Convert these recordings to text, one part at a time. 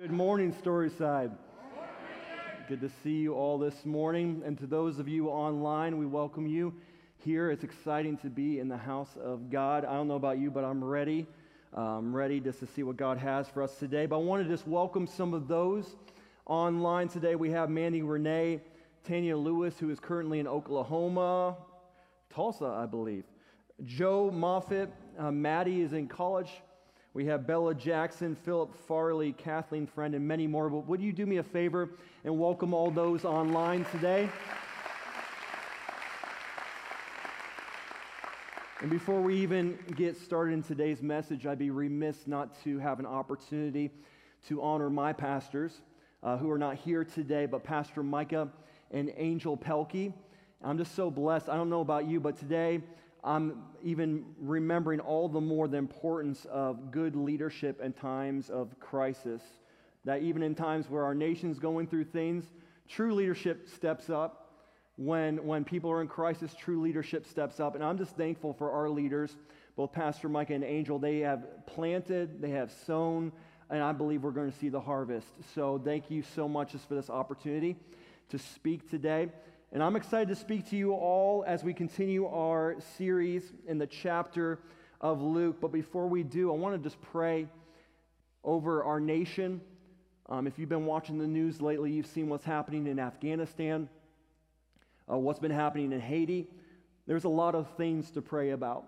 Good morning, Storyside. Good to see you all this morning. And to those of you online, we welcome you here. It's exciting to be in the house of God. I don't know about you, but I'm ready. I'm ready just to see what God has for us today. But I want to just welcome some of those online today. We have Mandy Renee, Tanya Lewis, who is currently in Oklahoma, Tulsa, I believe. Joe Moffitt, uh, Maddie is in college we have Bella Jackson, Philip Farley, Kathleen Friend, and many more. But would you do me a favor and welcome all those online today? And before we even get started in today's message, I'd be remiss not to have an opportunity to honor my pastors uh, who are not here today, but Pastor Micah and Angel Pelkey. I'm just so blessed. I don't know about you, but today I'm even remembering all the more the importance of good leadership in times of crisis. That even in times where our nation's going through things, true leadership steps up. When, when people are in crisis, true leadership steps up. And I'm just thankful for our leaders, both Pastor Micah and Angel. They have planted, they have sown, and I believe we're going to see the harvest. So thank you so much just for this opportunity to speak today. And I'm excited to speak to you all as we continue our series in the chapter of Luke. But before we do, I want to just pray over our nation. Um, if you've been watching the news lately, you've seen what's happening in Afghanistan, uh, what's been happening in Haiti. There's a lot of things to pray about.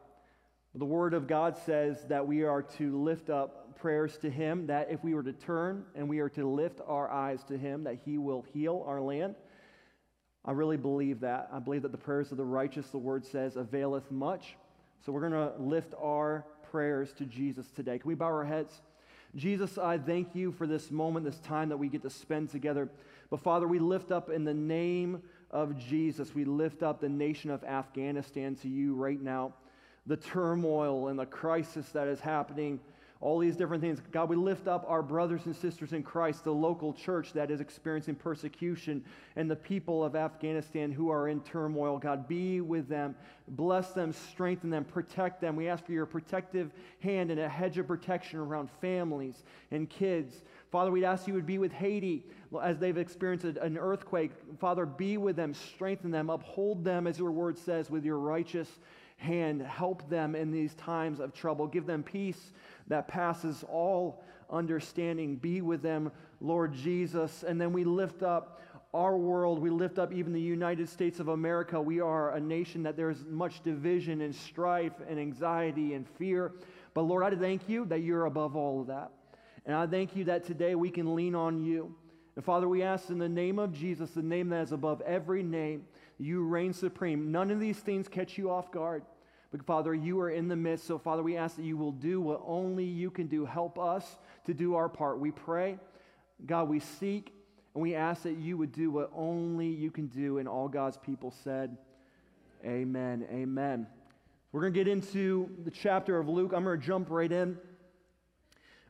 The Word of God says that we are to lift up prayers to Him, that if we were to turn and we are to lift our eyes to Him, that He will heal our land. I really believe that. I believe that the prayers of the righteous, the word says, availeth much. So we're going to lift our prayers to Jesus today. Can we bow our heads? Jesus, I thank you for this moment, this time that we get to spend together. But Father, we lift up in the name of Jesus, we lift up the nation of Afghanistan to you right now. The turmoil and the crisis that is happening all these different things. God, we lift up our brothers and sisters in Christ, the local church that is experiencing persecution, and the people of Afghanistan who are in turmoil. God, be with them, bless them, strengthen them, protect them. We ask for your protective hand and a hedge of protection around families and kids. Father, we'd ask you would be with Haiti as they've experienced an earthquake. Father, be with them, strengthen them, uphold them, as your word says, with your righteous hand. Help them in these times of trouble. Give them peace that passes all understanding. Be with them, Lord Jesus. And then we lift up our world. We lift up even the United States of America. We are a nation that there's much division and strife and anxiety and fear. But Lord, I thank you that you're above all of that. And I thank you that today we can lean on you. And Father, we ask in the name of Jesus, the name that is above every name, you reign supreme. None of these things catch you off guard. But Father, you are in the midst. So, Father, we ask that you will do what only you can do. Help us to do our part. We pray, God, we seek, and we ask that you would do what only you can do. And all God's people said, Amen. Amen. We're going to get into the chapter of Luke. I'm going to jump right in.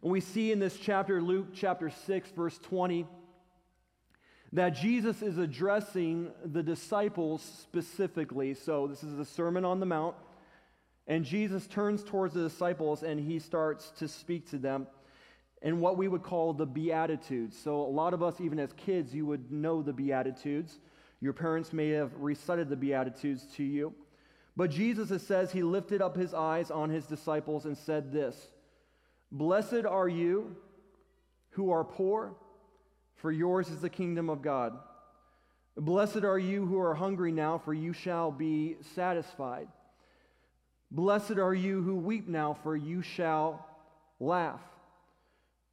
And we see in this chapter, Luke chapter 6, verse 20, that Jesus is addressing the disciples specifically. So, this is the Sermon on the Mount. And Jesus turns towards the disciples and he starts to speak to them in what we would call the Beatitudes. So, a lot of us, even as kids, you would know the Beatitudes. Your parents may have recited the Beatitudes to you. But Jesus, says, he lifted up his eyes on his disciples and said this Blessed are you who are poor, for yours is the kingdom of God. Blessed are you who are hungry now, for you shall be satisfied. Blessed are you who weep now, for you shall laugh.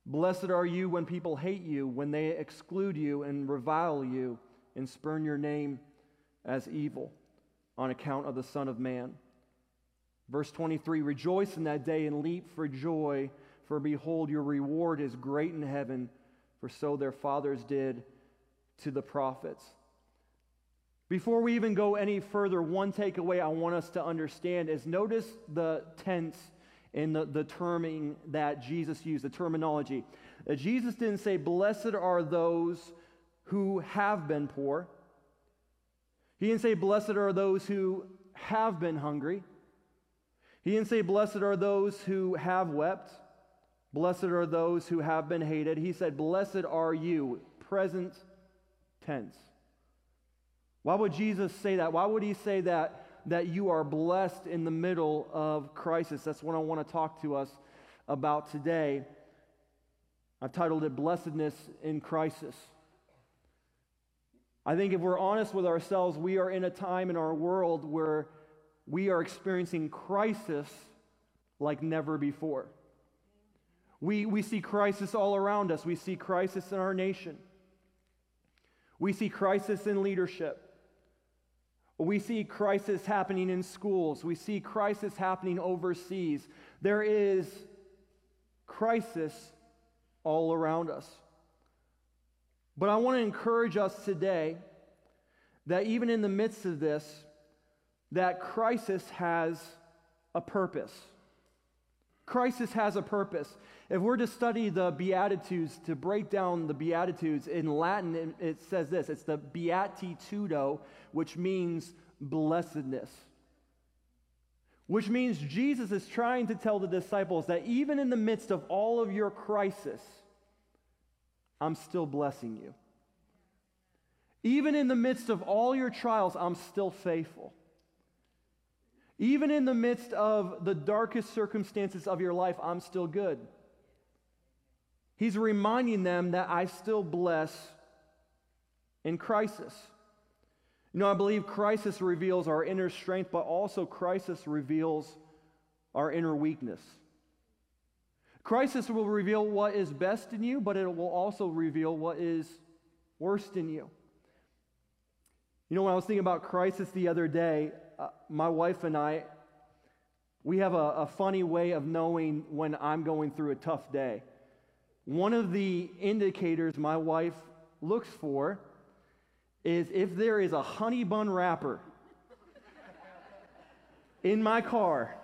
Blessed are you when people hate you, when they exclude you and revile you and spurn your name as evil on account of the Son of Man. Verse 23 Rejoice in that day and leap for joy, for behold, your reward is great in heaven, for so their fathers did to the prophets. Before we even go any further, one takeaway I want us to understand is notice the tense in the, the terming that Jesus used, the terminology. Uh, Jesus didn't say, Blessed are those who have been poor. He didn't say, Blessed are those who have been hungry. He didn't say, Blessed are those who have wept. Blessed are those who have been hated. He said, Blessed are you, present tense. Why would Jesus say that? Why would he say that, that you are blessed in the middle of crisis? That's what I want to talk to us about today. I've titled it Blessedness in Crisis. I think if we're honest with ourselves, we are in a time in our world where we are experiencing crisis like never before. We, we see crisis all around us. We see crisis in our nation. We see crisis in leadership. We see crisis happening in schools. We see crisis happening overseas. There is crisis all around us. But I want to encourage us today that even in the midst of this, that crisis has a purpose. Crisis has a purpose. If we're to study the Beatitudes, to break down the Beatitudes, in Latin it, says this it's the Beatitudo, which means blessedness. Which means Jesus is trying to tell the disciples that even in the midst of all of your crisis, I'm still blessing you. Even in the midst of all your trials, I'm still faithful. Even in the midst of the darkest circumstances of your life, I'm still good. He's reminding them that I still bless in crisis. You know, I believe crisis reveals our inner strength, but also crisis reveals our inner weakness. Crisis will reveal what is best in you, but it will also reveal what is worst in you. You know, when I was thinking about crisis the other day, uh, my wife and I, we have a, a funny way of knowing when I'm going through a tough day. One of the indicators my wife looks for is if there is a honey bun wrapper in my car.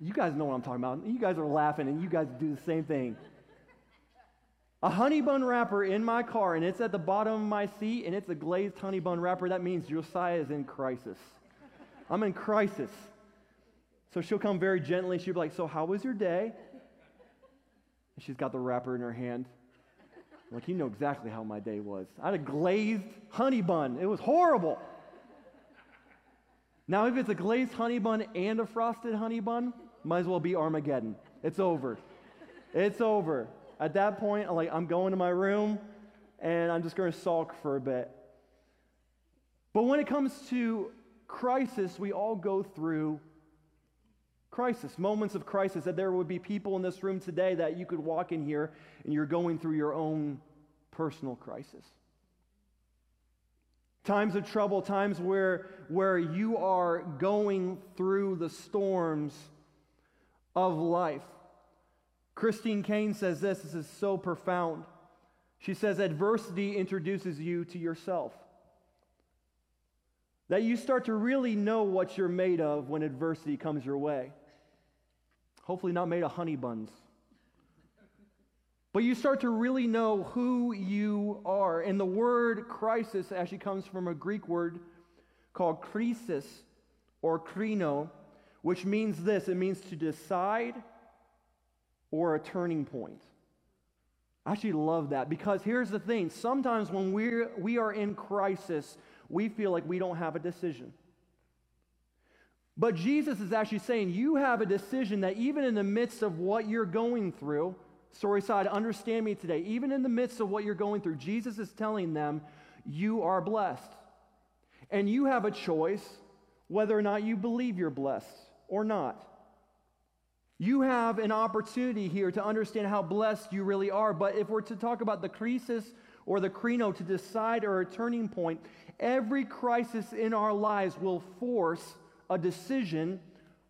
You guys know what I'm talking about. You guys are laughing and you guys do the same thing. A honey bun wrapper in my car and it's at the bottom of my seat and it's a glazed honey bun wrapper. That means Josiah is in crisis. I'm in crisis. So she'll come very gently. She'll be like, So, how was your day? And she's got the wrapper in her hand. I'm like, you know exactly how my day was. I had a glazed honey bun. It was horrible. Now, if it's a glazed honey bun and a frosted honey bun, might as well be Armageddon. It's over. It's over. At that point, I'm like, I'm going to my room and I'm just going to sulk for a bit. But when it comes to crisis, we all go through crisis, moments of crisis, that there would be people in this room today that you could walk in here and you're going through your own personal crisis. Times of trouble, times where, where you are going through the storms of life. Christine Kane says this, this is so profound. She says, Adversity introduces you to yourself. That you start to really know what you're made of when adversity comes your way. Hopefully, not made of honey buns. But you start to really know who you are. And the word crisis actually comes from a Greek word called krisis or krino, which means this it means to decide or a turning point. I actually love that because here's the thing sometimes when we're, we are in crisis, we feel like we don't have a decision. But Jesus is actually saying you have a decision that even in the midst of what you're going through, Storyside, understand me today. Even in the midst of what you're going through, Jesus is telling them you are blessed. And you have a choice whether or not you believe you're blessed or not. You have an opportunity here to understand how blessed you really are. But if we're to talk about the crisis or the krino to decide or a turning point, every crisis in our lives will force a decision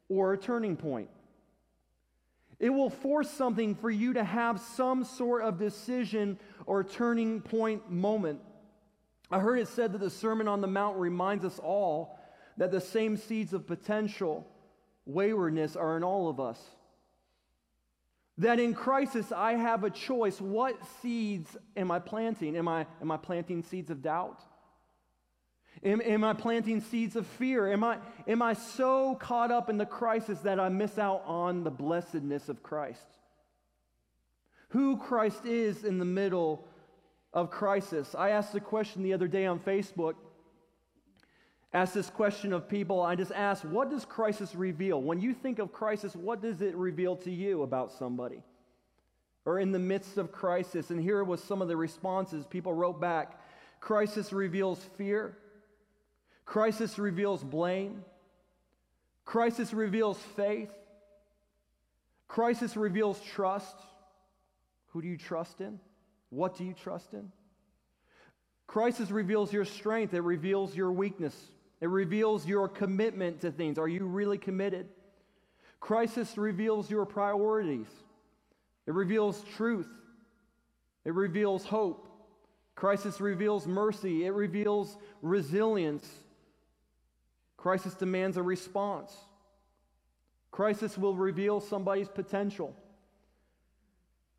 or a turning point. It will force something for you to have some sort of decision or turning point moment. I heard it said that the Sermon on the Mount reminds us all that the same seeds of potential waywardness are in all of us. That in crisis, I have a choice. What seeds am I planting? Am I, am I planting seeds of doubt? Am, am, I planting seeds of fear? Am I, am I so caught up in the crisis that I miss out on the blessedness of Christ? who Christ is in the middle of crisis. I asked a question the other day on Facebook. Asked this question of people. I just asked, what does crisis reveal? When you think of crisis, what does it reveal to you about somebody? Or in the midst of crisis, and here was some of the responses people wrote back. Crisis reveals fear. Crisis reveals blame. Crisis reveals faith. Crisis reveals trust. Who do you trust in? What do you trust in? Crisis reveals your strength, it reveals your weakness, it reveals your commitment to things. Are you really committed? Crisis reveals your priorities, it reveals truth, it reveals hope. Crisis reveals mercy, it reveals resilience. Crisis demands a response. Crisis will reveal somebody's potential.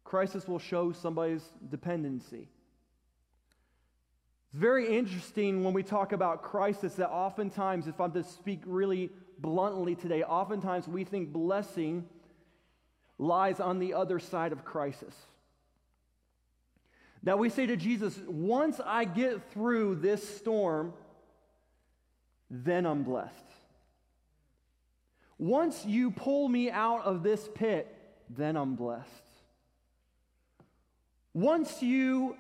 Crisis will show somebody's dependency. It's very interesting when we talk about crisis that oftentimes, if I'm to speak really bluntly today, oftentimes we think blessing lies on the other side of crisis. That we say to Jesus, once I get through this storm, then I'm blessed. Once you pull me out of this pit, then I'm blessed. Once you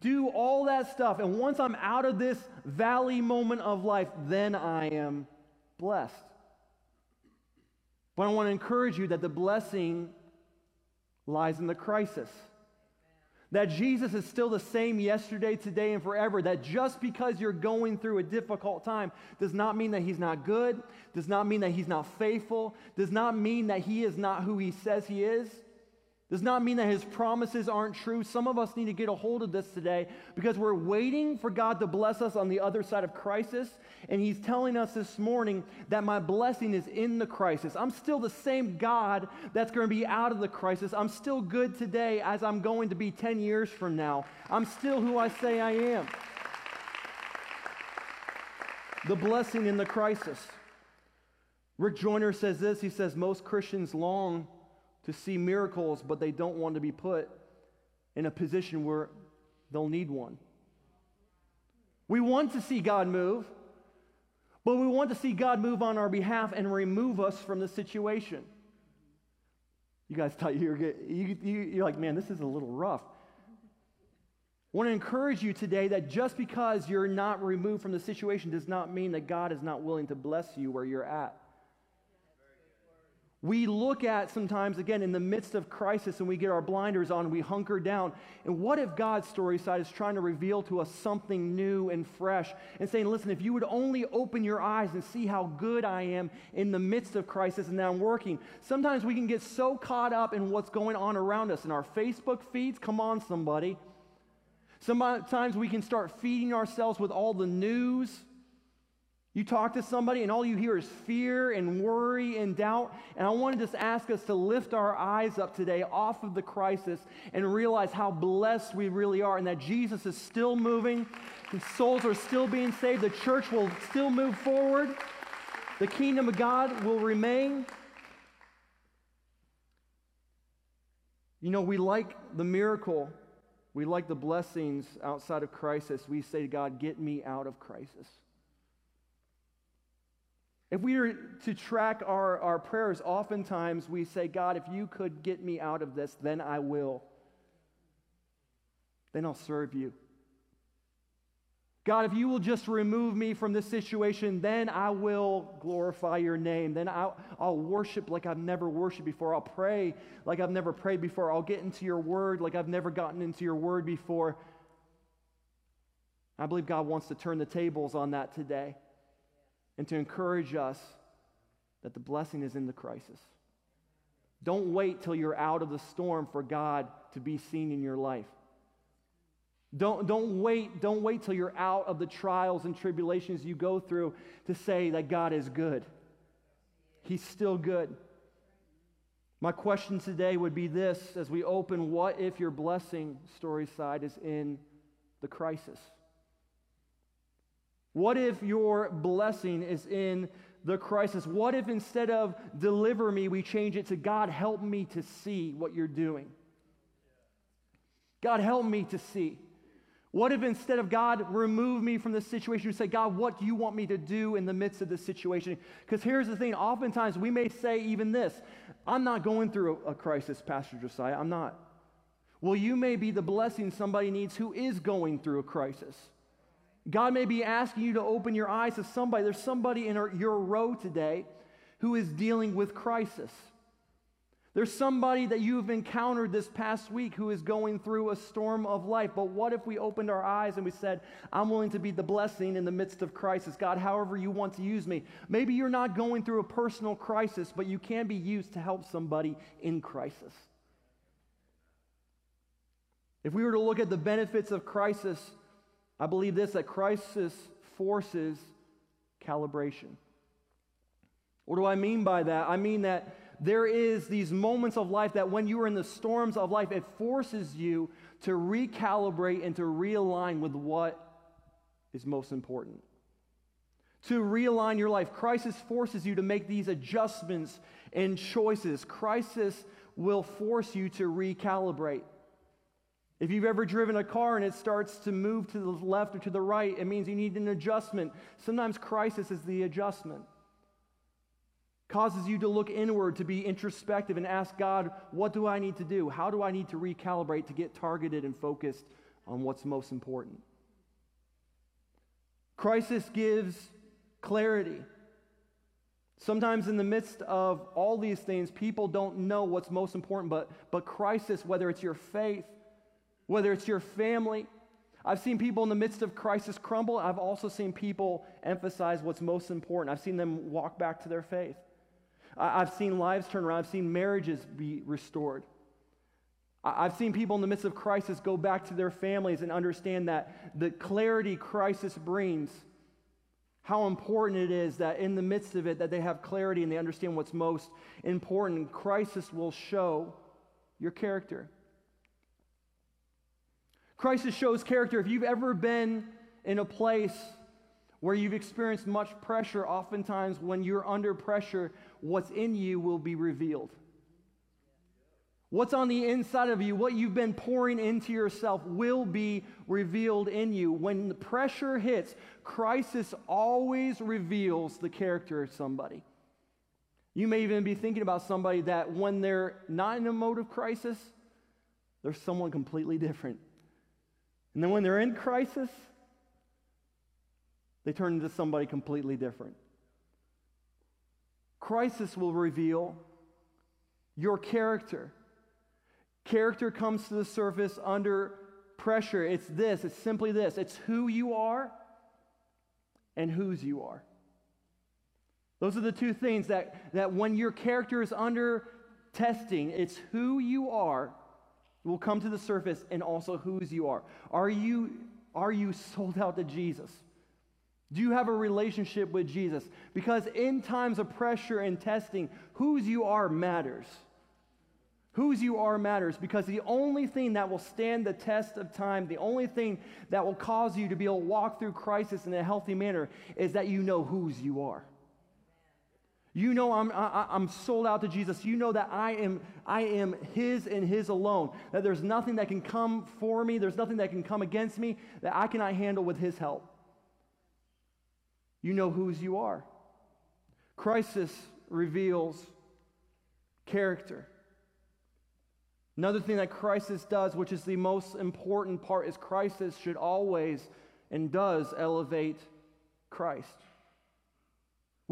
do all that stuff, and once I'm out of this valley moment of life, then I am blessed. But I want to encourage you that the blessing lies in the crisis that Jesus is still the same yesterday, today, and forever. That just because you're going through a difficult time does not mean that He's not good, does not mean that He's not faithful, does not mean that He is not who He says He is does not mean that his promises aren't true. Some of us need to get a hold of this today because we're waiting for God to bless us on the other side of crisis. And he's telling us this morning that my blessing is in the crisis. I'm still the same God that's going to be out of the crisis. I'm still good today as I'm going to be 10 years from now. I'm still who I say I am. The blessing in the crisis. Rick Joyner says this he says, Most Christians long to see miracles, but they don't want to be put in a position where they'll need one. We want to see God move, but we want to see God move on our behalf and remove us from the situation. You guys thought you were. You, you, you're like, man, this is a little rough. I want to encourage you today that just because you're not removed from the situation does not mean that God is not willing to bless you where you're at. We look at sometimes, again, in the midst of crisis, and we get our blinders on, we hunker down. And what if God's Storyside is trying to reveal to us something new and fresh and saying, listen, if you would only open your eyes and see how good I am in the midst of crisis and that I'm working. Sometimes we can get so caught up in what's going on around us in our Facebook feeds. Come on, somebody. Sometimes we can start feeding ourselves with all the news you talk to somebody, and all you hear is fear and worry and doubt. And I want to just ask us to lift our eyes up today off of the crisis and realize how blessed we really are, and that Jesus is still moving, and souls are still being saved, the church will still move forward, the kingdom of God will remain. You know, we like the miracle, we like the blessings outside of crisis. We say to God, Get me out of crisis. If we were to track our, our prayers, oftentimes we say, God, if you could get me out of this, then I will. Then I'll serve you. God, if you will just remove me from this situation, then I will glorify your name. Then I'll, I'll, worship like I've never worshiped before. I'll pray like I've never prayed before. I'll get into your word like I've never gotten into your word before. I believe God wants to turn the tables on that today and to encourage us that the blessing is in the crisis. Don't wait till you're out of the storm for God to be seen in your life. Don't, don't wait, don't wait till you're out of the trials and tribulations you go through to say that God is good. He's still good. My question today would be this as we open what if your blessing story side is in the crisis? What if your blessing is in the crisis? What if instead of deliver me, we change it to God, help me to see what you're doing? God, help me to see. What if instead of God, remove me from the situation, you say, God, what do you want me to do in the midst of this situation? Because here's the thing oftentimes we may say even this I'm not going through a, crisis, Pastor Josiah. I'm not. Well, you may be the blessing somebody needs who is going through a crisis. God may be asking you to open your eyes to somebody. There's somebody in your row today who is dealing with crisis. There's somebody that you've encountered this past week who is going through a storm of life. But what if we opened our eyes and we said, I'm willing to be the blessing in the midst of crisis? God, however you want to use me. Maybe you're not going through a personal crisis, but you can be used to help somebody in crisis. If we were to look at the benefits of crisis, I believe this that crisis forces calibration. What do I mean by that? I mean that there is these moments of life that when you are in the storms of life, it forces you to recalibrate and to realign with what is most important. To realign your life. Crisis forces you to make these adjustments and choices. Crisis will force you to recalibrate. If you've ever driven a car and it starts to move to the left or to the right, it means you need an adjustment. Sometimes crisis is the adjustment causes you to look inward, to be introspective, and ask God, what do I need to do? How do I need to recalibrate to get targeted and focused on what's most important? Crisis gives clarity. Sometimes, in the midst of all these things, people don't know what's most important, but, but crisis, whether it's your faith, whether it's your family, I've seen people in the midst of crisis crumble. I've also seen people emphasize what's most important. I've seen them walk back to their faith. I've seen lives turn around. I've seen marriages be restored. I've seen people in the midst of crisis go back to their families and understand that the clarity crisis brings, how important it is that in the midst of it that they have clarity and they understand what's most important. Crisis will show your character. Crisis shows character. If you've ever been in a place where you've experienced much pressure, oftentimes when you're under pressure, what's in you will be revealed. What's on the inside of you, what you've been pouring into yourself, will be revealed in you. When the pressure hits, crisis always reveals the character of somebody. You may even be thinking about somebody that when they're not in a mode of crisis, they're someone completely different. And then when they're in crisis, they turn into somebody completely different. Crisis will reveal your character. Character comes to the surface under pressure. It's this, it's simply this it's who you are and whose you are. Those are the two things that, that when your character is under testing, it's who you are will come to the surface and also whose you are. Are you, are you sold out to Jesus? Do you have a relationship with Jesus? Because in times of pressure and testing, whose you are matters. Whose you are matters because the only thing that will stand the test of time, the only thing that will cause you to be able to walk through crisis in a healthy manner is that you know whose you are. You know I'm, I, I'm sold out to Jesus. You know that I am, I am His and His alone. That there's nothing that can come for me, there's nothing that can come against me that I cannot handle with His help. You know whose you are. Crisis reveals character. Another thing that crisis does, which is the most important part, is crisis should always and does elevate Christ.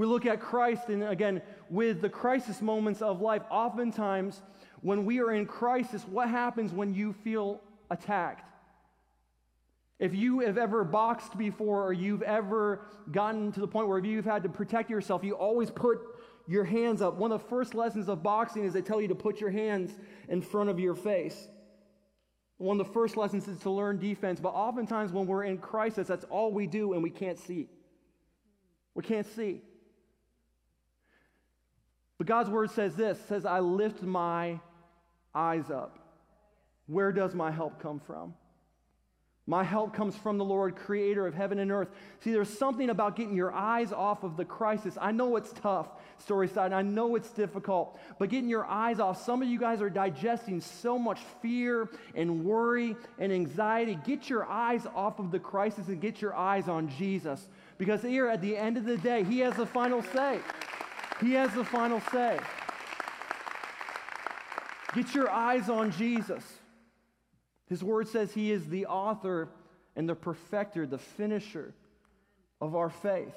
We look at Christ, and again, with the crisis moments of life, oftentimes when we are in crisis, what happens when you feel attacked? If you have ever boxed before or you've ever gotten to the point where you've had to protect yourself, you always put your hands up. One of the first lessons of boxing is they tell you to put your hands in front of your face. One of the first lessons is to learn defense, but oftentimes when we're in crisis, that's all we do and we can't see. We can't see. But God's word says this says, I lift my eyes up. Where does my help come from? My help comes from the Lord, creator of heaven and earth. See, there's something about getting your eyes off of the crisis. I know it's tough, Storyside. I know it's difficult, but getting your eyes off. Some of you guys are digesting so much fear and worry and anxiety. Get your eyes off of the crisis and get your eyes on Jesus. Because here, at the end of the day, He has the final say. He has the final say. Get your eyes on Jesus. His word says he is the author and the perfecter, the finisher of our faith.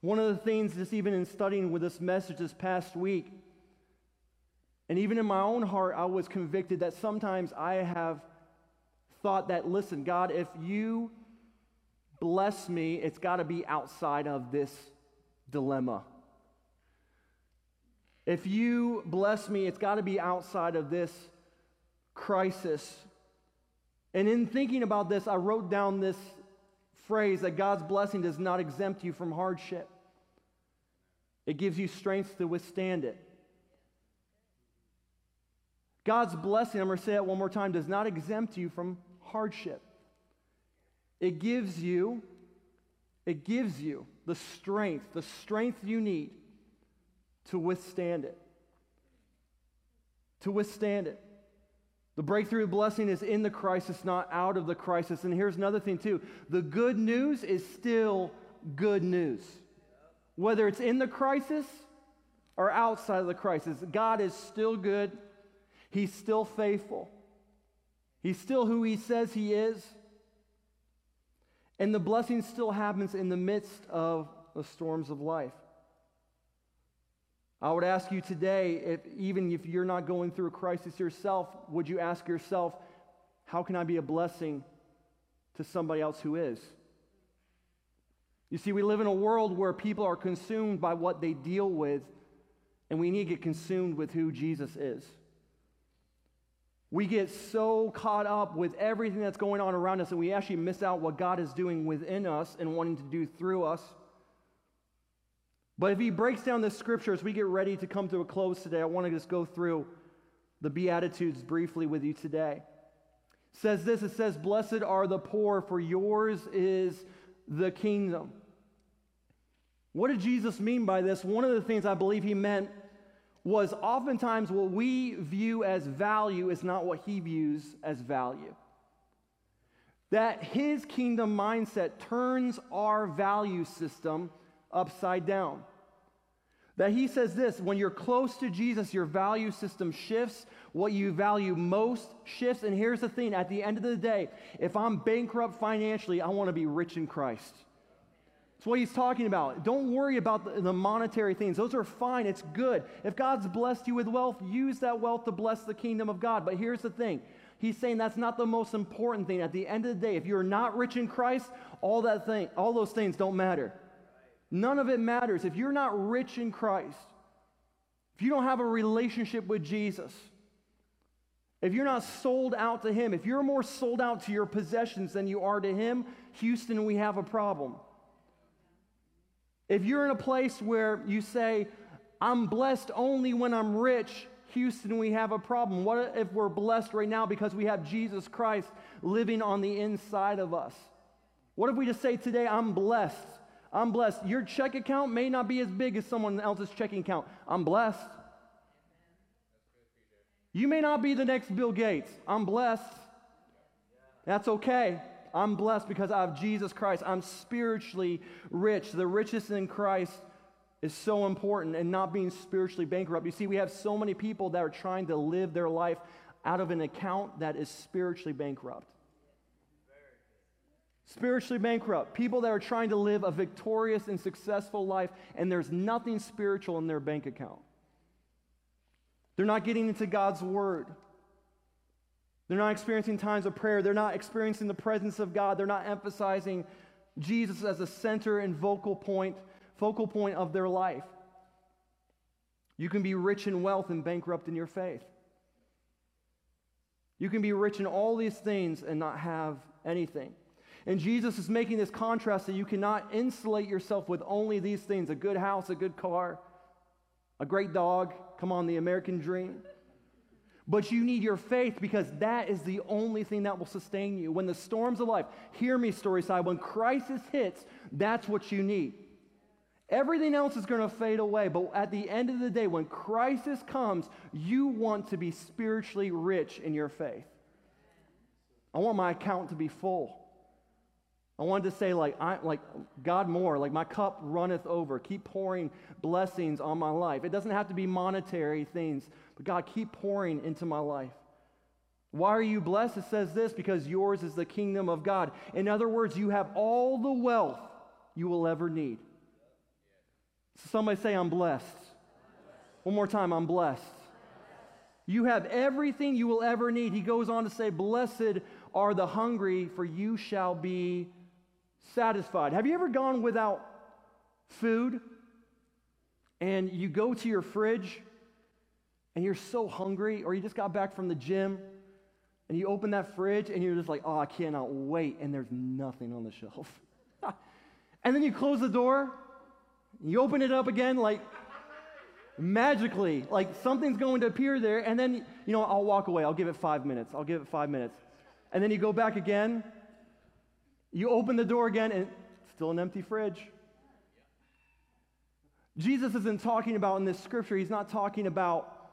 One of the things, just even in studying with this message this past week, and even in my own heart, I was convicted that sometimes I have thought that, listen, God, if you bless me, it's got to be outside of this dilemma. If you bless me, it's got to be outside of this crisis. And in thinking about this, I wrote down this phrase that God's blessing does not exempt you from hardship, it gives you strength to withstand it. God's blessing, I'm going to say it one more time, does not exempt you from hardship. It gives you, it gives you the strength, the strength you need to withstand it. To withstand it. The breakthrough blessing is in the crisis, not out of the crisis. And here's another thing, too the good news is still good news. Whether it's in the crisis or outside of the crisis, God is still good. He's still faithful. He's still who He says He is. And the blessing still happens in the midst of the storms of life. I would ask you today, if, even if you're not going through a crisis yourself, would you ask yourself, how can I be a blessing to somebody else who is? You see, we live in a world where people are consumed by what they deal with, and we need to get consumed with who Jesus is. We get so caught up with everything that's going on around us, and we actually miss out what God is doing within us and wanting to do through us. But if he breaks down the scripture as we get ready to come to a close today, I want to just go through the Beatitudes briefly with you today. It says this it says, Blessed are the poor, for yours is the kingdom. What did Jesus mean by this? One of the things I believe he meant was oftentimes what we view as value is not what he views as value. That his kingdom mindset turns our value system upside down. That he says this when you're close to Jesus, your value system shifts. What you value most shifts. And here's the thing at the end of the day, if I'm bankrupt financially, I want to be rich in Christ. That's what he's talking about. Don't worry about the, the, monetary things. Those are fine. It's good. If God's blessed you with wealth, use that wealth to bless the kingdom of God. But here's the thing He's saying that's not the most important thing. At the end of the day, if you're not rich in Christ, all that thing, all those things don't matter. None of it matters. If you're not rich in Christ, if you don't have a relationship with Jesus, if you're not sold out to Him, if you're more sold out to your possessions than you are to Him, Houston, we have a problem. If you're in a place where you say, I'm blessed only when I'm rich, Houston, we have a problem. What if we're blessed right now because we have Jesus Christ living on the inside of us? What if we just say today, I'm blessed? I'm blessed. Your check account may not be as big as someone else's checking account. I'm blessed. You may not be the next Bill Gates. I'm blessed. That's okay. I'm blessed because I have Jesus Christ. I'm spiritually rich. The richest in Christ is so important and not being spiritually bankrupt. You see, we have so many people that are trying to live their life out of an account that is spiritually bankrupt. Spiritually bankrupt. People that are trying to live a victorious and successful life, and there's nothing spiritual in their bank account. They're not getting into God's word. They're not experiencing times of prayer. They're not experiencing the presence of God. They're not emphasizing Jesus as a center and vocal point, focal point of their life. You can be rich in wealth and bankrupt in your faith. You can be rich in all these things and not have anything. And Jesus is making this contrast that you cannot insulate yourself with only these things a good house, a good car, a great dog. Come on, the American dream. But you need your faith because that is the only thing that will sustain you. When the storms of life, hear me, Storyside, when crisis hits, that's what you need. Everything else is going to fade away, but at the end of the day, when crisis comes, you want to be spiritually rich in your faith. I want my account to be full. I wanted to say, like, I, like God more, like my cup runneth over. Keep pouring blessings on my life. It doesn't have to be monetary things, but God, keep pouring into my life. Why are you blessed? It says this because yours is the kingdom of God. In other words, you have all the wealth you will ever need. So Somebody say, I'm blessed. One more time, I'm blessed. You have everything you will ever need. He goes on to say, Blessed are the hungry, for you shall be satisfied. Have you ever gone without food and you go to your fridge and you're so hungry, or you just got back from the gym and you open that fridge and you're just like, oh, I cannot wait, and there's nothing on the shelf. and then you close the door, you open it up again, like magically, like something's going to appear there, and then, you know, I'll walk away. I'll give it five minutes. I'll give it five minutes. And then you go back again, you open the door again, and still an empty fridge. Jesus isn't talking about in this scripture, he's not talking about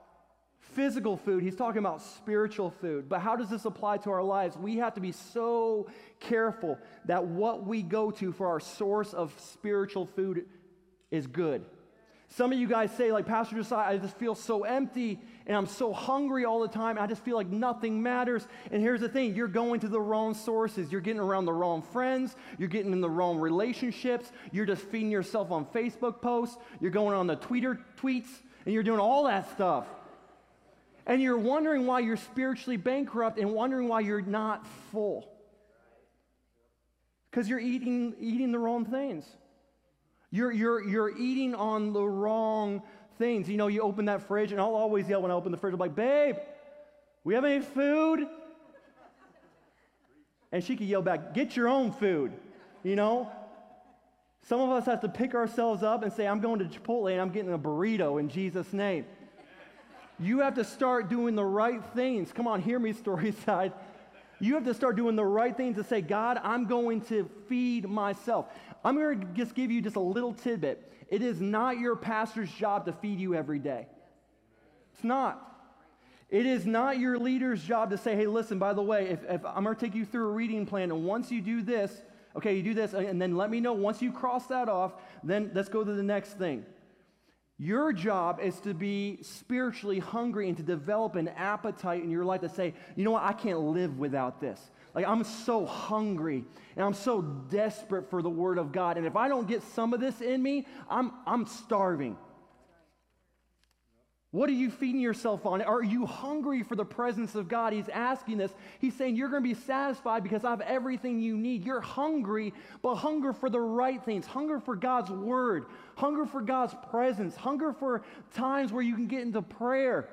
physical food, he's talking about spiritual food. But how does this apply to our lives? We have to be so careful that what we go to for our source of spiritual food is good. Some of you guys say, like Pastor Josiah, I just feel so empty and I'm so hungry all the time. I just feel like nothing matters. And here's the thing you're going to the wrong sources. You're getting around the wrong friends. You're getting in the wrong relationships. You're just feeding yourself on Facebook posts. You're going on the Twitter tweets and you're doing all that stuff and you're wondering why you're spiritually bankrupt and wondering why you're not full. Because you're eating, eating the wrong things. You're, you're, you're eating on the wrong things. You know, you open that fridge, and I'll always yell when I open the fridge, I'm like, babe, we have any food? And she could yell back, get your own food, you know? Some of us have to pick ourselves up and say, I'm going to Chipotle and I'm getting a burrito in Jesus' name. You have to start doing the right things. Come on, hear me, story side. You have to start doing the right things to say, God, I'm going to feed myself. I'm going to just give you just a little tidbit. It is not your pastor's job to feed you every day. It's not. It is not your leader's job to say, hey, listen, by the way, if, if I'm going to take you through a reading plan, and once you do this, okay, you do this, and then let me know. Once you cross that off, then let's go to the next thing. Your job is to be spiritually hungry and to develop an appetite in your life to say, you know what, I can't live without this. Like, I'm so hungry and I'm so desperate for the Word of God. And if I don't get some of this in me, I'm, I'm starving. What are you feeding yourself on? Are you hungry for the presence of God? He's asking this. He's saying, You're going to be satisfied because I have everything you need. You're hungry, but hunger for the right things, hunger for God's word, hunger for God's presence, hunger for times where you can get into prayer.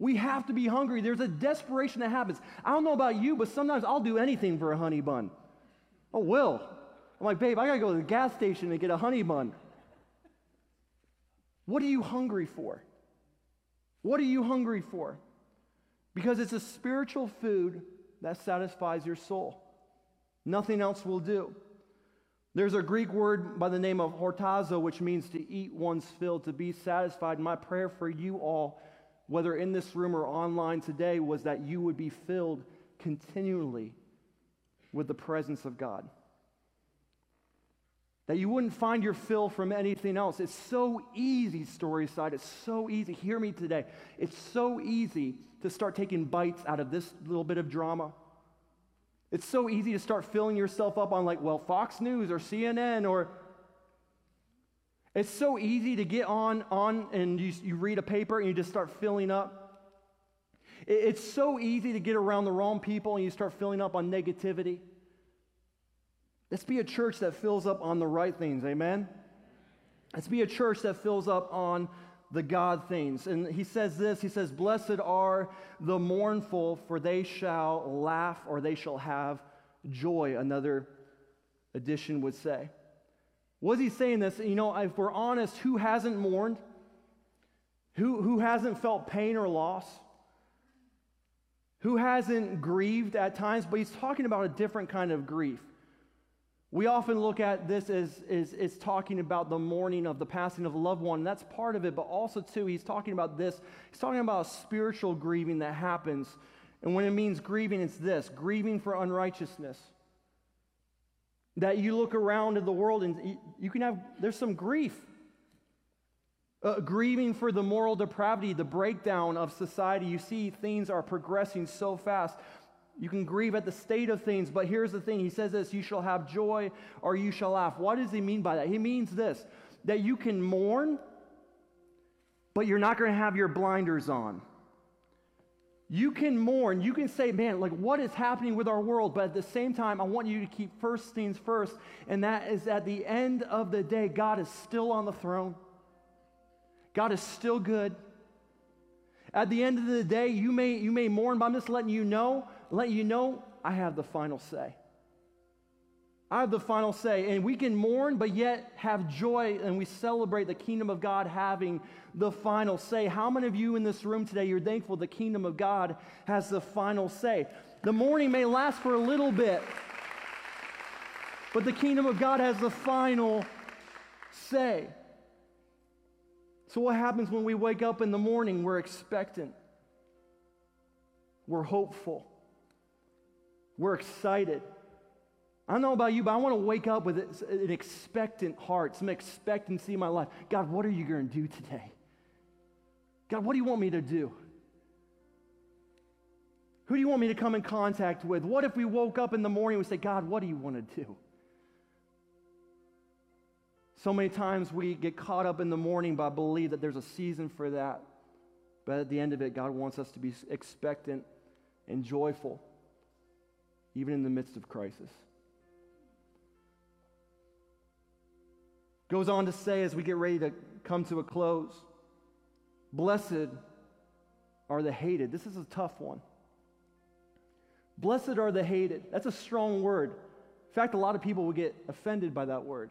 We have to be hungry. There's a desperation that happens. I don't know about you, but sometimes I'll do anything for a honey bun. Oh, will. I'm like, babe, I got to go to the gas station and get a honey bun. What are you hungry for? What are you hungry for? Because it's a spiritual food that satisfies your soul. Nothing else will do. There's a Greek word by the name of hortazo, which means to eat one's fill, to be satisfied. My prayer for you all, whether in this room or online today, was that you would be filled continually with the presence of God that you wouldn't find your fill from anything else. It's so easy, Storyside. It's so easy. Hear me today. It's so easy to start taking bites out of this little bit of drama. It's so easy to start filling yourself up on, like, well, Fox News or CNN or. It's so easy to get on, on and you, you read a paper and you just start filling up. it's so easy to get around the wrong people and you start filling up on negativity. Let's be a church that fills up on the right things. Amen? Let's be a church that fills up on the God things. And he says this He says, Blessed are the mournful, for they shall laugh or they shall have joy, another edition would say. Was he saying this? You know, if we're honest, who hasn't mourned? Who, who hasn't felt pain or loss? Who hasn't grieved at times? But he's talking about a different kind of grief. We often look at this as, as, as talking about the mourning of the passing of a loved one. That's part of it, but also, too, he's talking about this. He's talking about spiritual grieving that happens. And when it means grieving, it's this grieving for unrighteousness. That you look around in the world and you can have, there's some grief. Uh, grieving for the moral depravity, the breakdown of society. You see, things are progressing so fast. You can grieve at the state of things, but here's the thing. He says this you shall have joy or you shall laugh. What does he mean by that? He means this that you can mourn, but you're not going to have your blinders on. You can mourn. You can say, man, like what is happening with our world? But at the same time, I want you to keep first things first. And that is at the end of the day, God is still on the throne. God is still good. At the end of the day, you may, you may mourn, but I'm just letting you know let you know I have the final say. I have the final say. And we can mourn, but yet have joy, and we celebrate the kingdom of God having the final say. How many of you in this room today, you're thankful the kingdom of God has the final say? The mourning may last for a little bit, but the kingdom of God has the final say. So, what happens when we wake up in the morning? We're expectant, we're hopeful. We're excited. I don't know about you, but I want to wake up with an expectant heart, some expectancy in my life. God, what are you going to do today? God, what do you want me to do? Who do you want me to come in contact with? What if we woke up in the morning and we say, God, what do you want to do? So many times we get caught up in the morning, but I believe that there's a season for that. But at the end of it, God wants us to be expectant and joyful even in the midst of crisis. Goes on to say, as we get ready to come to a close, blessed are the hated. This is a tough one. Blessed are the hated. That's a strong word. In fact, a lot of people will get offended by that word.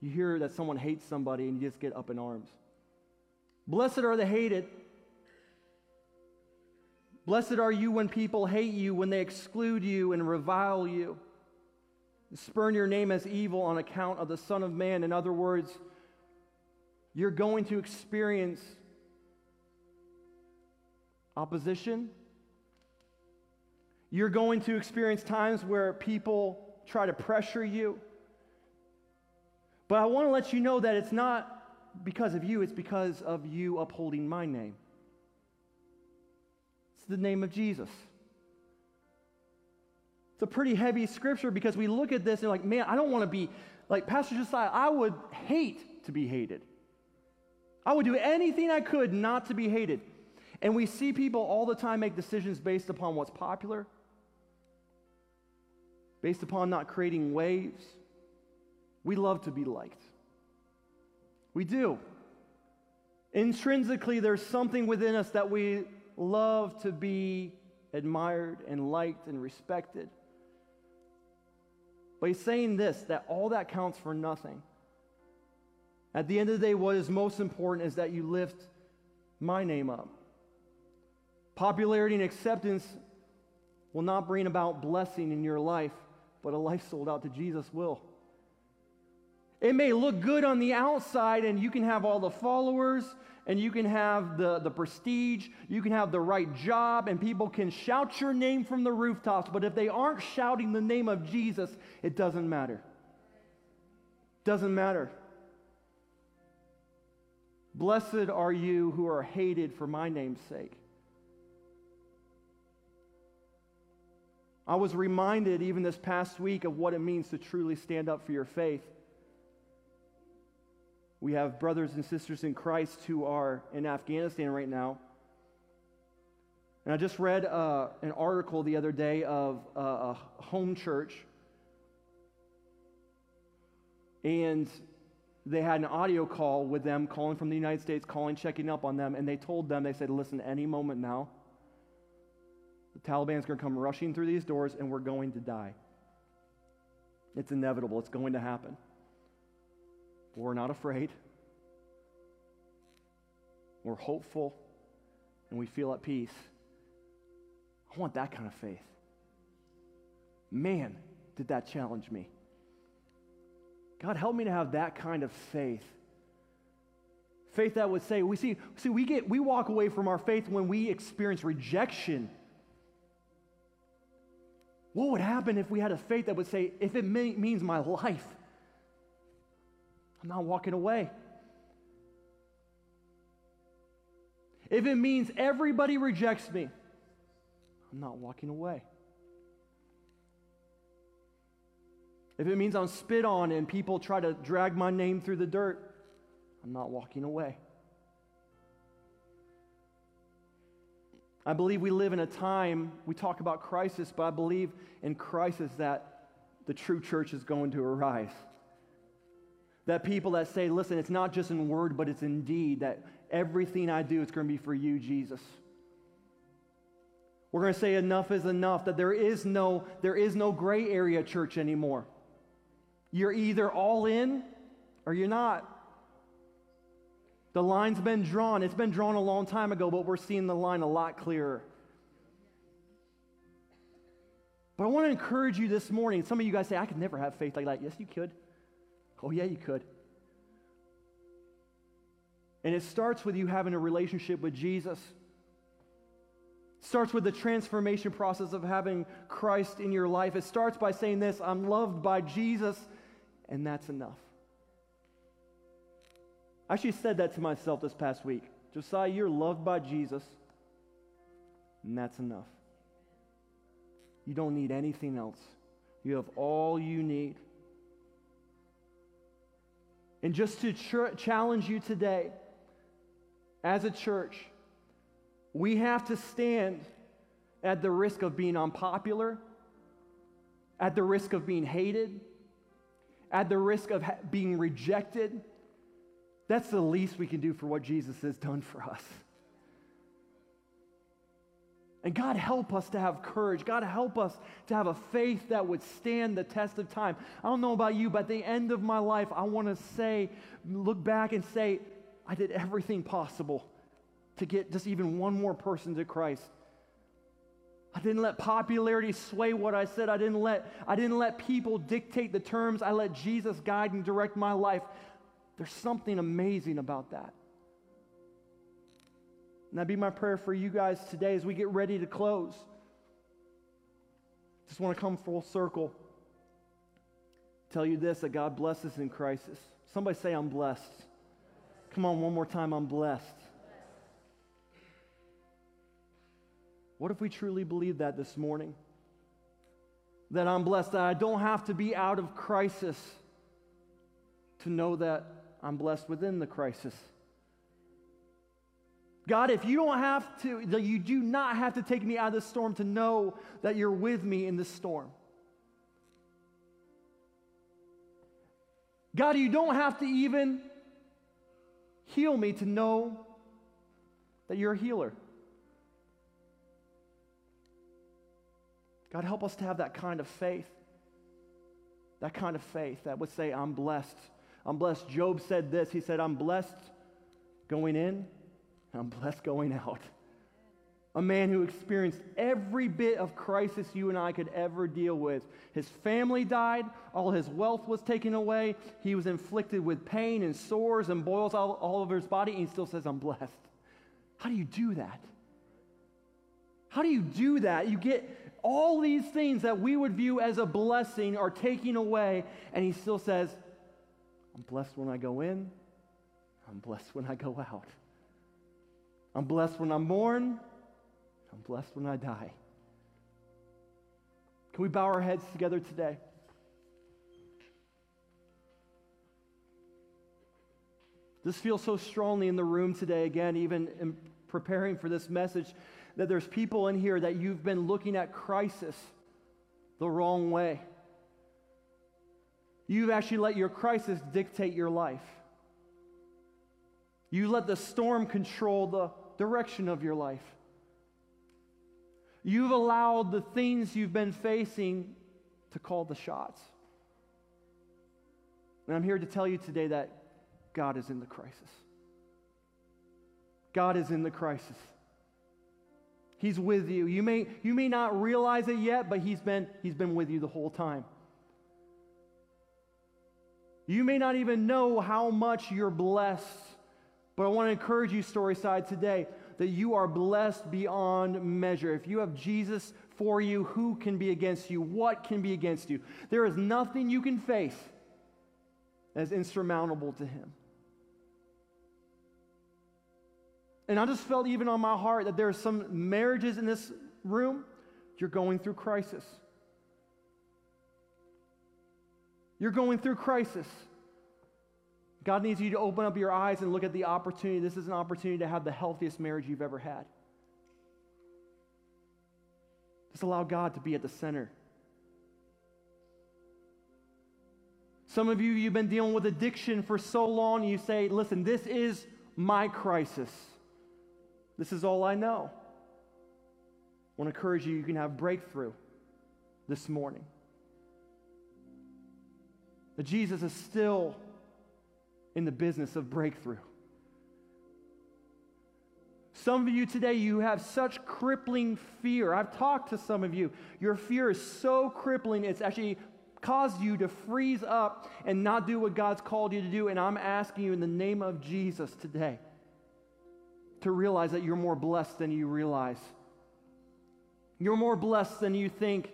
You hear that someone hates somebody and you just get up in arms. Blessed are the hated. Blessed are you when people hate you, when they exclude you and revile you, spurn your name as evil on account of the Son of Man. In other words, you're going to experience opposition. You're going to experience times where people try to pressure you. But I want to let you know that it's not because of you, it's because of you upholding my name the name of Jesus. It's a pretty heavy scripture because we look at this and like, man, I don't want to be like Pastor Josiah, I would hate to be hated. I would do anything I could not to be hated. And we see people all the time make decisions based upon what's popular, based upon not creating waves. We love to be liked. We do. Intrinsically, there's something within us that we love to be admired and liked and respected. But he's saying this that all that counts for nothing. At the end of the day, what is most important is that you lift my name up. Popularity and acceptance will not bring about blessing in your life, but a life sold out to Jesus will. It may look good on the outside, and you can have all the followers, and you can have the, the prestige, you can have the right job, and people can shout your name from the rooftops. But if they aren't shouting the name of Jesus, it doesn't matter. Doesn't matter. Blessed are you who are hated for my name's sake. I was reminded even this past week of what it means to truly stand up for your faith. We have brothers and sisters in Christ who are in Afghanistan right now. And I just read uh, an article the other day of uh, a home church. And they had an audio call with them, calling from the United States, calling, checking up on them. And they told them, they said, listen, any moment now, the Taliban's going to come rushing through these doors and we're going to die. It's inevitable, it's going to happen. We're not afraid. We're hopeful and we feel at peace. I want that kind of faith. Man, did that challenge me. God, help me to have that kind of faith. Faith that would say, we see, see, we get we walk away from our faith when we experience rejection. What would happen if we had a faith that would say, if it may, means my life, I'm not walking away? If it means everybody rejects me, I'm not walking away. If it means I'm spit on and people try to drag my name through the dirt, I'm not walking away. I believe we live in a time, we talk about crisis, but I believe in crisis that the true church is going to arise. That people that say, listen, it's not just in word, but it's in deed, that everything I do is going to be for you, Jesus. We're going to say enough is enough, that there is no, there is no gray area church anymore. You're either all in or you're not. The line's been drawn. It's been drawn a long time ago, but we're seeing the line a lot clearer. But I want to encourage you this morning. Some of you guys say, I could never have faith like that. Yes, you could. Oh, yeah, you could. And it starts with you having a relationship with Jesus. It starts with the transformation process of having Christ in your life. It starts by saying this I'm loved by Jesus, and that's enough. I actually said that to myself this past week. Josiah, you're loved by Jesus, and that's enough. You don't need anything else. You have all you need. And just to ch- challenge you today, as a church, we have to stand at the risk of being unpopular, at the risk of being hated, at the risk of ha- being rejected. That's the least we can do for what Jesus has done for us. And God, help us to have courage. God, help us to have a faith that would stand the test of time. I don't know about you, but at the end of my life, I want to say, look back and say, I did everything possible to get just even one more person to Christ. I didn't let popularity sway what I said. I didn't let, I didn't let people dictate the terms. I let Jesus guide and direct my life. There's something amazing about that. And that'd be my prayer for you guys today as we get ready to close. Just want to come full circle. Tell you this that God blesses in crisis. Somebody say, I'm blessed. Come on, one more time, I'm blessed. What if we truly believe that this morning? That I'm blessed, that I don't have to be out of crisis to know that I'm blessed within the crisis. God, if you don't have to, you do not have to take me out of the storm to know that you're with me in the storm. God, you don't have to even heal me to know that you're a healer. God, help us to have that kind of faith. That kind of faith that would say, I'm blessed. I'm blessed. Job said this. He said, I'm blessed going in I'm blessed going out. A man who experienced every bit of crisis you and I could ever deal with. His family died, all his wealth was taken away, he was inflicted with pain and sores and boils all, all over his body, and he still says, I'm blessed. How do you do that? How do you do that? You get all these things that we would view as a blessing are taken away, and he still says, I'm blessed when I go in, I'm blessed when I go out. I'm blessed when I'm born. I'm blessed when I die. Can we bow our heads together today? This feels so strongly in the room today, again, even in preparing for this message, that there's people in here that you've been looking at crisis the wrong way. You've actually let your crisis dictate your life. You let the storm control the direction of your life. You've allowed the things you've been facing to call the shots. And I'm here to tell you today that God is in the crisis. God is in the crisis. He's with you. You may, you may not realize it yet, but he's been, he's been with you the whole time. You may not even know how much you're blessed, but I want to encourage you, Storyside, today that you are blessed beyond measure. If you have Jesus for you, who can be against you? What can be against you? There is nothing you can face as insurmountable to him. And I just felt even on my heart that there are some marriages in this room, you're going through crisis. You're going through crisis. God needs you to open up your eyes and look at the opportunity. This is an opportunity to have the healthiest marriage you've ever had. Just allow God to be at the center. Some of you, you've been dealing with addiction for so long, you say, listen, this is my crisis. This is all I know. I want to encourage you, you can have breakthrough this morning. That Jesus is still in the business of breakthrough. Some of you today, you have such crippling fear. I've talked to some of you. Your fear is so crippling, it's actually caused you to freeze up and not do what God's called you to do. And I'm asking you in the name of Jesus today to realize that you're more blessed than you realize. You're more blessed than you think.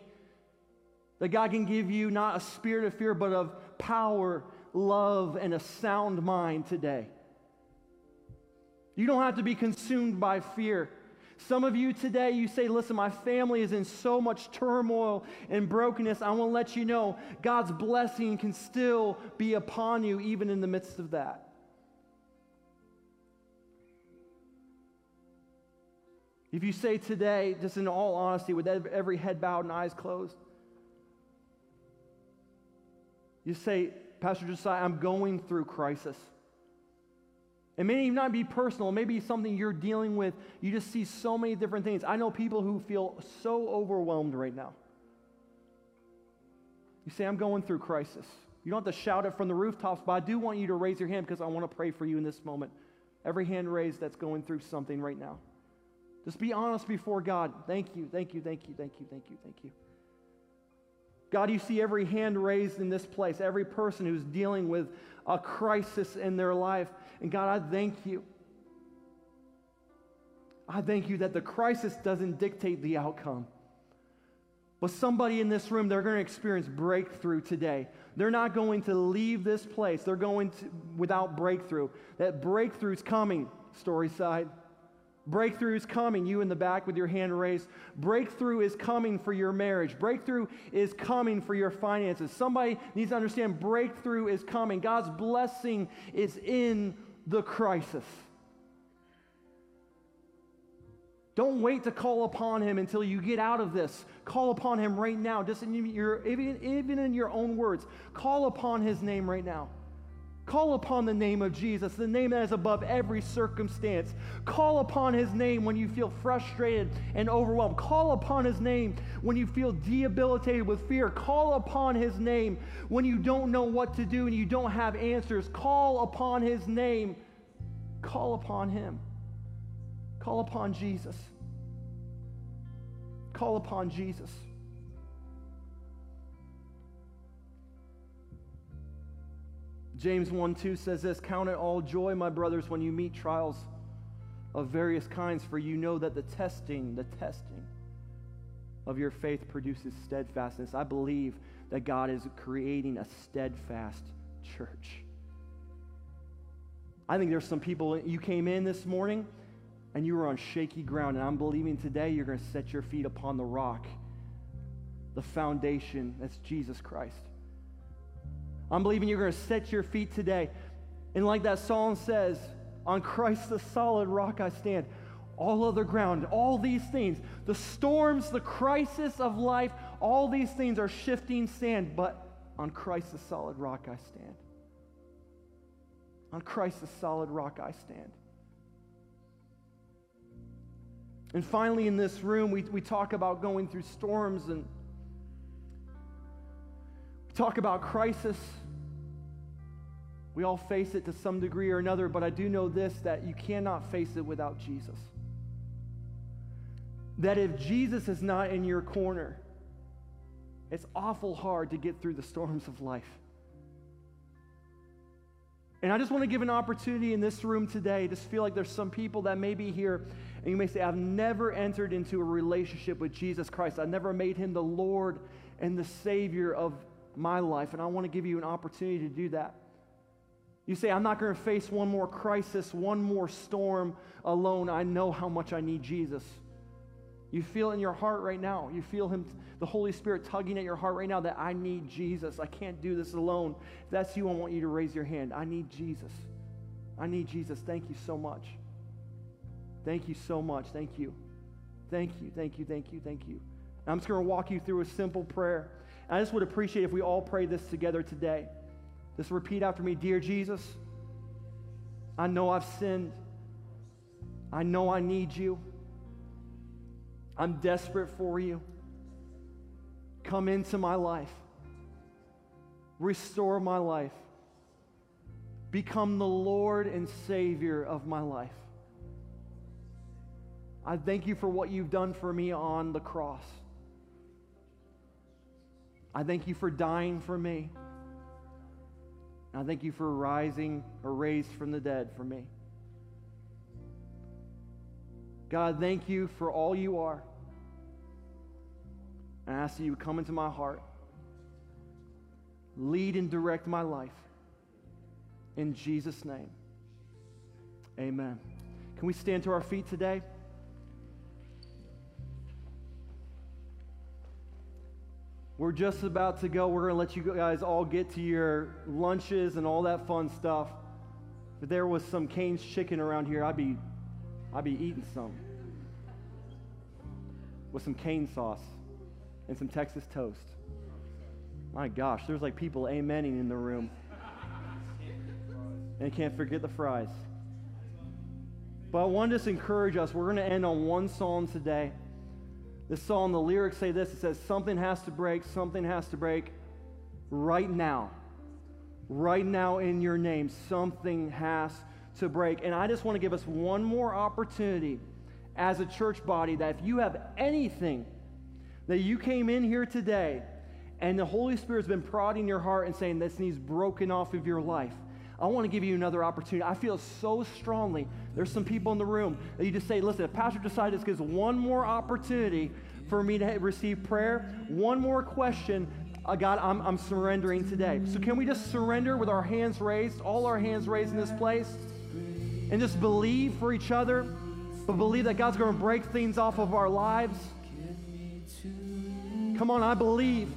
That God can give you not a spirit of fear, but of power, love, and a sound mind today. You don't have to be consumed by fear. Some of you today, you say, Listen, my family is in so much turmoil and brokenness. I want to let you know God's blessing can still be upon you, even in the midst of that. If you say today, just in all honesty, with every head bowed and eyes closed, you say, Pastor Josiah, I'm going through crisis. It may not be personal, maybe something you're dealing with. You just see so many different things. I know people who feel so overwhelmed right now. You say, I'm going through crisis. You don't have to shout it from the rooftops, but I do want you to raise your hand because I want to pray for you in this moment. Every hand raised that's going through something right now. Just be honest before God. Thank you, thank you, thank you, thank you, thank you, thank you. God, you see every hand raised in this place, every person who's dealing with a crisis in their life. And God, I thank you. I thank you that the crisis doesn't dictate the outcome. But somebody in this room, they're going to experience breakthrough today. They're not going to leave this place. They're going to without breakthrough. That breakthrough's coming, Storyside. Breakthrough is coming. You in the back with your hand raised. Breakthrough is coming for your marriage. Breakthrough is coming for your finances. Somebody needs to understand breakthrough is coming. God's blessing is in the crisis. Don't wait to call upon him until you get out of this. Call upon him right now, just in your, even, even in your own words. Call upon his name right now. Call upon the name of Jesus, the name that is above every circumstance. Call upon his name when you feel frustrated and overwhelmed. Call upon his name when you feel debilitated with fear. Call upon his name when you don't know what to do and you don't have answers. Call upon his name. Call upon him. Call upon Jesus. Call upon Jesus. James 1 2 says this Count it all joy, my brothers, when you meet trials of various kinds, for you know that the testing, the testing of your faith produces steadfastness. I believe that God is creating a steadfast church. I think there's some people, you came in this morning and you were on shaky ground, and I'm believing today you're going to set your feet upon the rock, the foundation that's Jesus Christ. I'm believing you're going to set your feet today. And like that song says, on Christ the solid rock I stand. All other ground, all these things, the storms, the crisis of life, all these things are shifting sand, but on Christ the solid rock I stand. On Christ the solid rock I stand. And finally, in this room, we, we talk about going through storms and we talk about crisis. We all face it to some degree or another, but I do know this that you cannot face it without Jesus. that if Jesus is not in your corner, it's awful hard to get through the storms of life. And I just want to give an opportunity in this room today. Just feel like there's some people that may be here, and you may say, I've never entered into a relationship with Jesus Christ. I've never made him the Lord and the Savior of my life. And I want to give you an opportunity to do that. You say, I'm not going to face one more crisis, one more storm alone. I know how much I need Jesus. You feel in your heart right now. You feel Him, the Holy Spirit tugging at your heart right now that I need Jesus. I can't do this alone. If that's you, I want you to raise your hand. I need Jesus. I need Jesus. Thank you so much. Thank you so much. Thank you. Thank you. Thank you. Thank you. Thank you. I'm just going to walk you through a simple prayer. I just would appreciate if we all pray this together today. Just repeat after me Dear Jesus, I know I've sinned. I know I need you. I'm desperate for you. Come into my life. Restore my life. Become the Lord and Savior of my life. I thank you for what you've done for me on the cross. I thank you for dying for me. I thank you for rising or raised from the dead for me. God, thank you for all you are. And I ask that you come into my heart, lead and direct my life. In Jesus' name, amen. Can we stand to our feet today? We're just about to go. We're going to let you guys all get to your lunches and all that fun stuff. If there was some Cane's chicken around here, I'd be, I'd be eating some with some cane sauce and some Texas toast. My gosh, there's like people amening in the room. And can't forget the fries. But I want to just encourage us. We're going to end on one psalm today. This song, the lyrics say this it says, Something has to break, something has to break right now. Right now in your name, something has to break. And I just want to give us one more opportunity as a church body that if you have anything that you came in here today and the Holy Spirit's been prodding your heart and saying this needs broken off of your life, I want to give you another opportunity. I feel so strongly. There's some people in the room that you just say, listen, if Pastor decided this gives one more opportunity for me to receive prayer, one more question, uh, God, I'm, I'm surrendering today. So can we just surrender with our hands raised, all our hands raised in this place, and just believe for each other, but believe that God's going to break things off of our lives? Come on, I believe